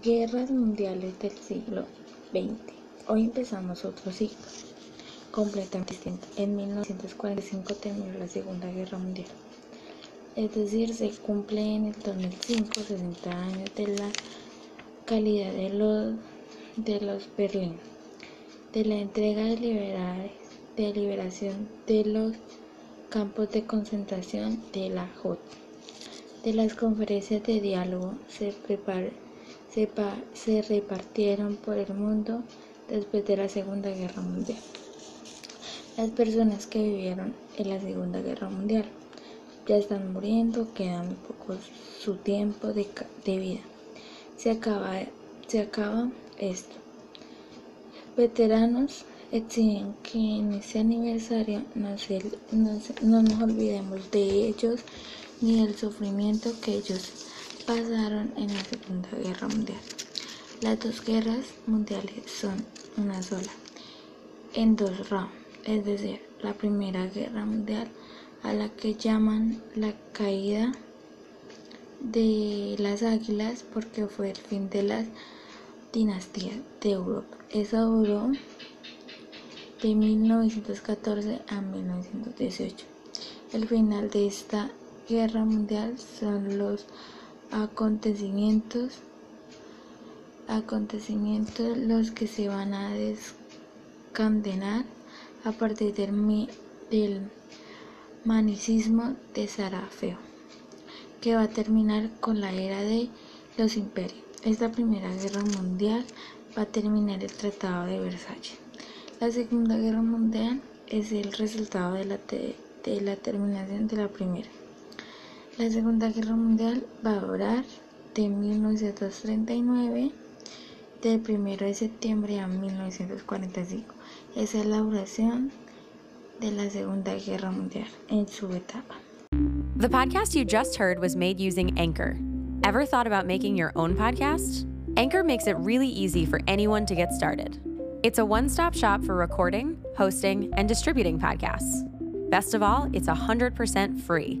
Guerras mundiales del siglo XX. Hoy empezamos otro ciclo completamente distinto. En 1945 terminó la Segunda Guerra Mundial. Es decir, se cumple en el 2005 60 años de la calidad de los, de los Berlín, de la entrega de, de liberación de los campos de concentración de la JOT, de las conferencias de diálogo se, se, se repartieron por el mundo después de la Segunda Guerra Mundial. Las personas que vivieron en la Segunda Guerra Mundial ya están muriendo, quedan poco su tiempo de, vida. Se acaba, se acaba esto. Veteranos exigen que en ese aniversario no, no nos olvidemos de ellos ni del sufrimiento que ellos pasaron en la Segunda Guerra Mundial. Las dos guerras mundiales son una sola, en dos rounds, es decir, la Primera Guerra Mundial a la que llaman la caída de las águilas porque fue el fin de las dinastías de Europa. Esa duró de 1914 a 1918. El final de esta guerra mundial son los acontecimientos acontecimientos los que se van a descandenar a partir del, manicismo de Sarafeo, que va a terminar con la era de los imperios. Esta primera guerra mundial va a terminar el Tratado de Versalles. La Segunda Guerra Mundial es el resultado de la terminación de la primera. La Segunda Guerra Mundial va a durar de 1939 del 1 de septiembre a 1945. Esa es la duración de la Segunda Guerra Mundial en su etapa. The podcast you just heard was made using Anchor. Ever thought about making your own podcast? Anchor makes it really easy for anyone to get started. It's a one stop shop for recording, hosting, and distributing podcasts. Best of all, it's 100% free.